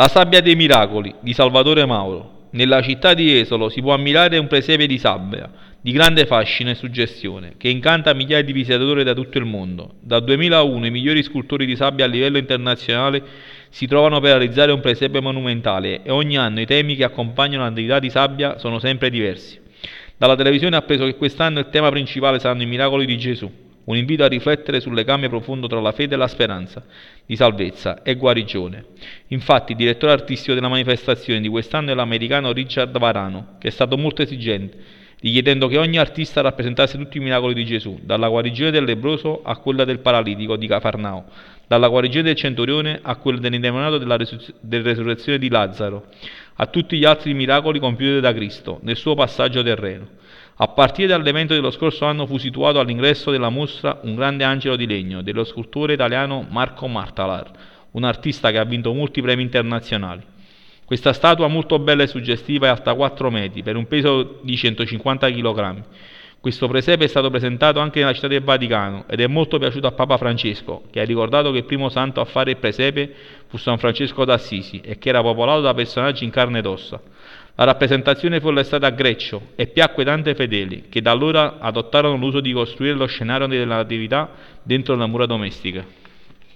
La sabbia dei miracoli di Salvatore Mauro. Nella città di Esolo si può ammirare un presepe di sabbia, di grande fascino e suggestione, che incanta migliaia di visitatori da tutto il mondo. Dal 2001 i migliori scultori di sabbia a livello internazionale si trovano per realizzare un presepe monumentale e ogni anno i temi che accompagnano l'attività di sabbia sono sempre diversi. Dalla televisione ha appreso che quest'anno il tema principale saranno i miracoli di Gesù un invito a riflettere sul legame profondo tra la fede e la speranza, di salvezza e guarigione. Infatti il direttore artistico della manifestazione di quest'anno è l'americano Richard Varano, che è stato molto esigente, richiedendo che ogni artista rappresentasse tutti i miracoli di Gesù, dalla guarigione del lebroso a quella del paralitico di Cafarnao, dalla guarigione del centurione a quella dell'indemoniato della, resur- della resurrezione di Lazzaro, a tutti gli altri miracoli compiuti da Cristo nel suo passaggio terreno. A partire dall'evento dello scorso anno fu situato all'ingresso della mostra un grande angelo di legno dello scultore italiano Marco Martalar, un artista che ha vinto molti premi internazionali. Questa statua molto bella e suggestiva è alta 4 metri per un peso di 150 kg. Questo presepe è stato presentato anche nella città del Vaticano ed è molto piaciuto a Papa Francesco, che ha ricordato che il primo santo a fare il presepe fu San Francesco d'Assisi e che era popolato da personaggi in carne ed ossa. La rappresentazione fu allestata a Greccio e piacque tante fedeli, che da allora adottarono l'uso di costruire lo scenario della Natività dentro la mura domestica.